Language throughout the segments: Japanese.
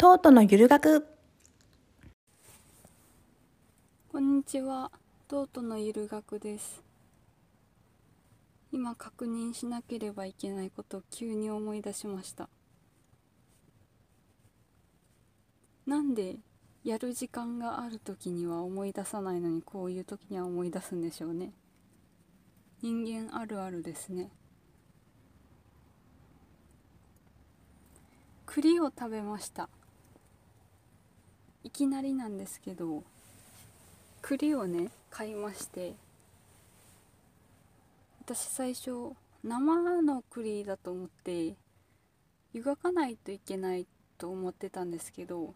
トートのゆる学こんにちは、トートのゆる学です。今確認しなければいけないことを急に思い出しました。なんでやる時間がある時には思い出さないのにこういう時には思い出すんでしょうね。人間あるあるですね。栗を食べました。いきなりなんですけど、栗をね買いまして私最初生の栗だと思って湯がかないといけないと思ってたんですけど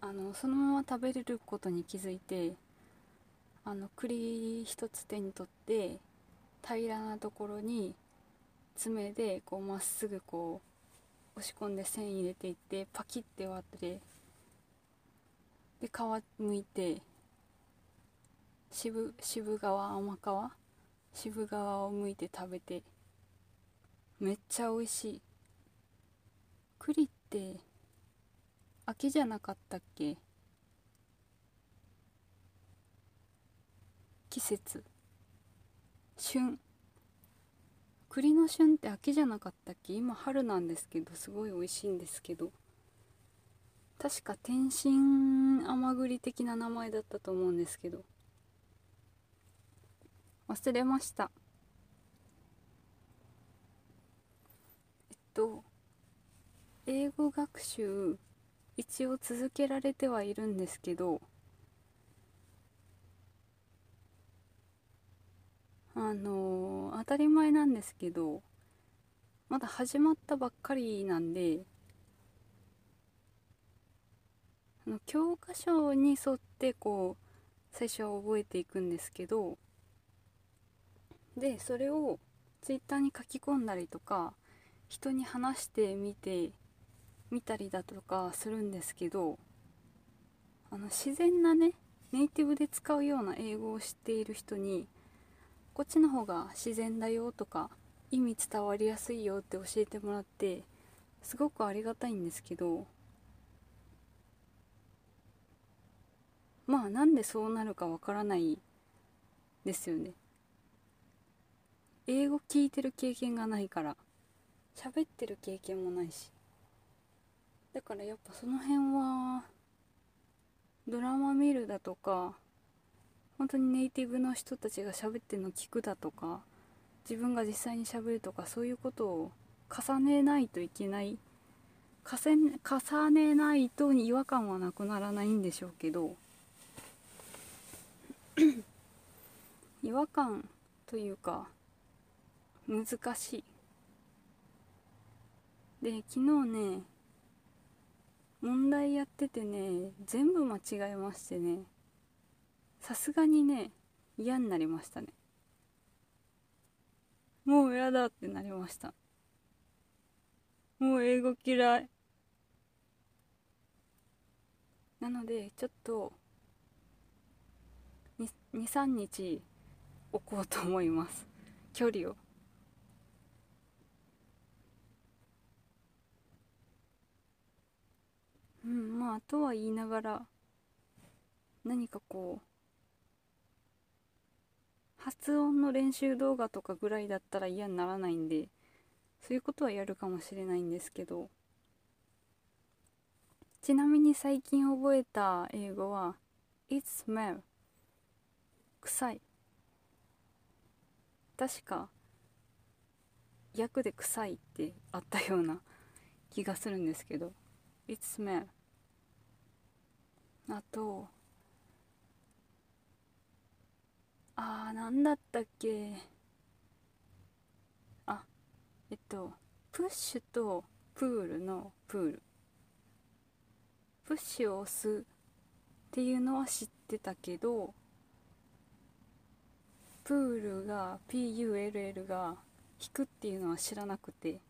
あのそのまま食べれることに気づいてあの栗一つ手に取って平らなところに爪でこうまっすぐこう押し込んで線入れていってパキッて割ってで皮むいて渋渋皮甘皮渋皮をむいて食べてめっちゃ美味しい。栗って秋じゃなかったっけ？季節。旬。栗の旬って秋じゃなかったっけ？今春なんですけどすごい美味しいんですけど。確か天津甘栗的な名前だったと思うんですけど。忘れました。えっと英語学習一応続けられてはいるんですけどあの当たり前なんですけどまだ始まったばっかりなんであの教科書に沿ってこう最初は覚えていくんですけどでそれをツイッターに書き込んだりとか人に話してみてみたりだとかするんですけどあの自然なねネイティブで使うような英語を知っている人にこっちの方が自然だよとか意味伝わりやすいよって教えてもらってすごくありがたいんですけどまあなんでそうなるかわからないですよね。英語聞いてる経験がないから。喋ってる経験もないし。だからやっぱその辺はドラマ見るだとか本当にネイティブの人たちが喋ってるの聞くだとか自分が実際に喋るとかそういうことを重ねないといけない。重ね重ねないと違和感はなくならないんでしょうけど。違和感というか難しい。で昨日ね問題やっててね全部間違えましてねさすがにね嫌になりましたね。もう嫌だってなりました。もう英語嫌い。なのでちょっと23日置こうと思います。距離を。うんまあとは言いながら何かこう発音の練習動画とかぐらいだったら嫌にならないんでそういうことはやるかもしれないんですけどちなみに最近覚えた英語は It smell 臭い。確か訳で臭いってあったような 気がするんですけど It smell あとあーなんだったっけ？あえっとプッシュとプールのプール。プッシュを押すっていうのは知ってたけどプールが PULL が引くっていうのは知らなくて。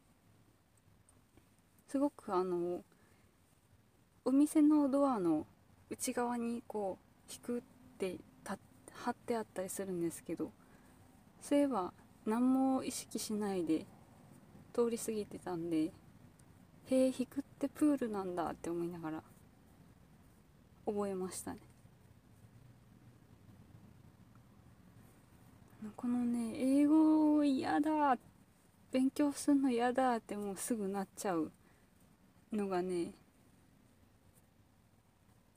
すごくあのお店のドアの内側にこう引くって貼ってあったりするんですけどそういえば何も意識しないで通り過ぎてたんで「へえ引くってプールなんだって思いながら覚えましたね。このね英語嫌だ勉強すんの嫌だってもうすぐなっちゃうのがね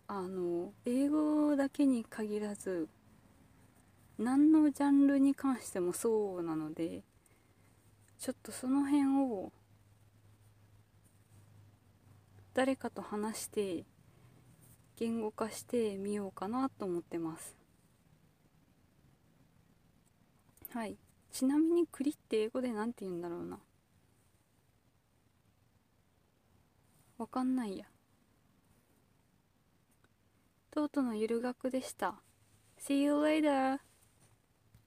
あの英語だけに限らず何のジャンルに関してもそうなのでちょっとその辺を誰かと話して言語化してみようかなと思ってます。はい。ちなみに栗って英語で何て言うんだろうな。わかんないや。とうとうのゆる学でした。See you later